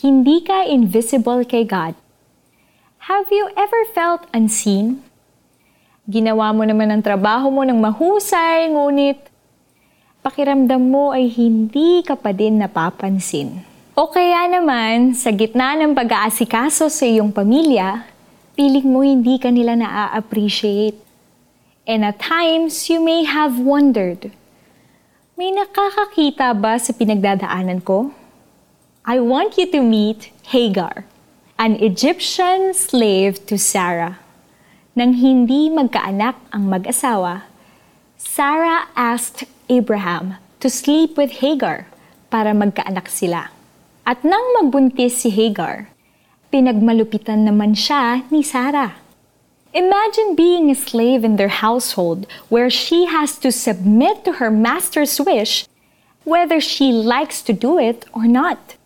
Hindi ka invisible kay God. Have you ever felt unseen? Ginawa mo naman ang trabaho mo ng mahusay, ngunit pakiramdam mo ay hindi ka pa din napapansin. O kaya naman, sa gitna ng pag-aasikaso sa iyong pamilya, piling mo hindi ka nila na-appreciate. And at times, you may have wondered, may nakakakita ba sa pinagdadaanan ko? I want you to meet Hagar, an Egyptian slave to Sarah. Nang hindi magkaanak ang mag-asawa, Sarah asked Abraham to sleep with Hagar para magkaanak sila. At nang magbuntis si Hagar, pinagmalupitan naman siya ni Sarah. Imagine being a slave in their household where she has to submit to her master's wish whether she likes to do it or not.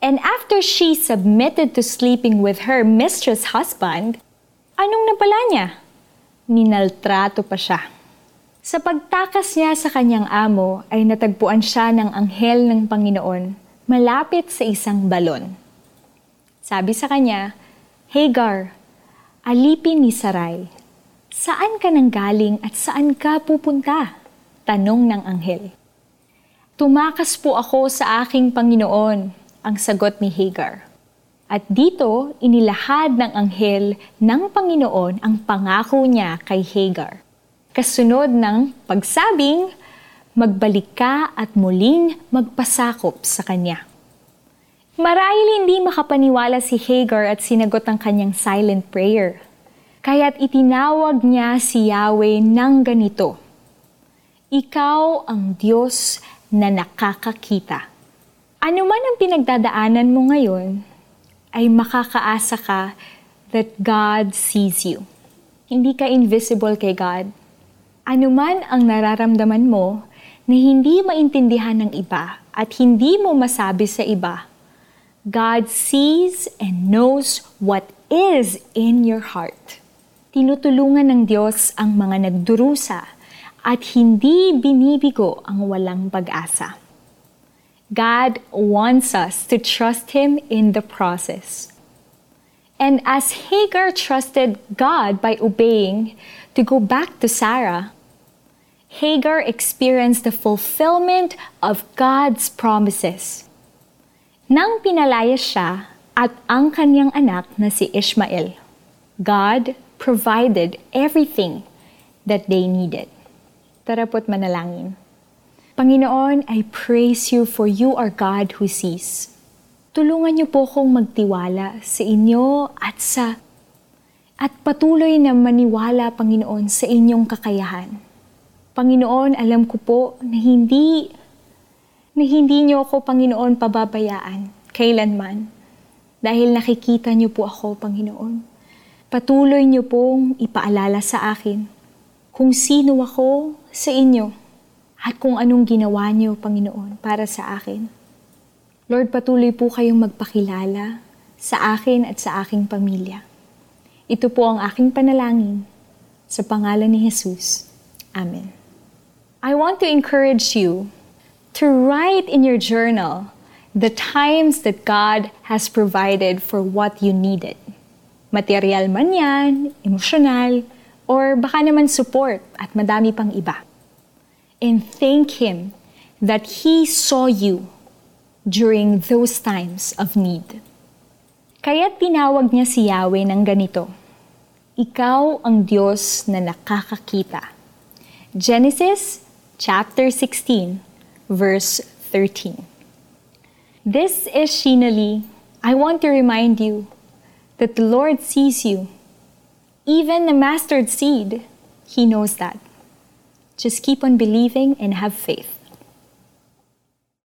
And after she submitted to sleeping with her mistress husband, anong napala niya? Ninaltrato pa siya. Sa pagtakas niya sa kanyang amo ay natagpuan siya ng anghel ng Panginoon malapit sa isang balon. Sabi sa kanya, Hagar, alipin ni Sarai, saan ka nang galing at saan ka pupunta? Tanong ng anghel. Tumakas po ako sa aking Panginoon, ang sagot ni Hagar. At dito, inilahad ng anghel ng Panginoon ang pangako niya kay Hagar. Kasunod ng pagsabing, magbalik ka at muling magpasakop sa kanya. Marahil hindi makapaniwala si Hagar at sinagot ang kanyang silent prayer. Kaya't itinawag niya si Yahweh ng ganito, Ikaw ang Diyos na nakakakita. Ano man ang pinagdadaanan mo ngayon, ay makakaasa ka that God sees you. Hindi ka invisible kay God. Ano man ang nararamdaman mo na hindi maintindihan ng iba at hindi mo masabi sa iba, God sees and knows what is in your heart. Tinutulungan ng Diyos ang mga nagdurusa at hindi binibigo ang walang pag-asa. God wants us to trust Him in the process. And as Hagar trusted God by obeying to go back to Sarah, Hagar experienced the fulfillment of God's promises. Nang pinalayas siya at ang kanyang anak na si Ishmael, God provided everything that they needed. Tara po't manalangin. Panginoon, I praise you for you are God who sees. Tulungan niyo po kong magtiwala sa inyo at sa at patuloy na maniwala, Panginoon, sa inyong kakayahan. Panginoon, alam ko po na hindi na hindi niyo ako, Panginoon, pababayaan kailanman. Dahil nakikita niyo po ako, Panginoon. Patuloy niyo pong ipaalala sa akin kung sino ako sa inyo at kung anong ginawa niyo, Panginoon, para sa akin. Lord, patuloy po kayong magpakilala sa akin at sa aking pamilya. Ito po ang aking panalangin sa pangalan ni Jesus. Amen. I want to encourage you to write in your journal the times that God has provided for what you needed. Material man yan, emosyonal, or baka naman support at madami pang iba and thank Him that He saw you during those times of need. Kaya tinawag niya si Yahweh ng ganito, Ikaw ang Diyos na nakakakita. Genesis chapter 16, verse 13. This is Shinali. I want to remind you that the Lord sees you. Even the mustard seed, He knows that. Just keep on believing and have faith.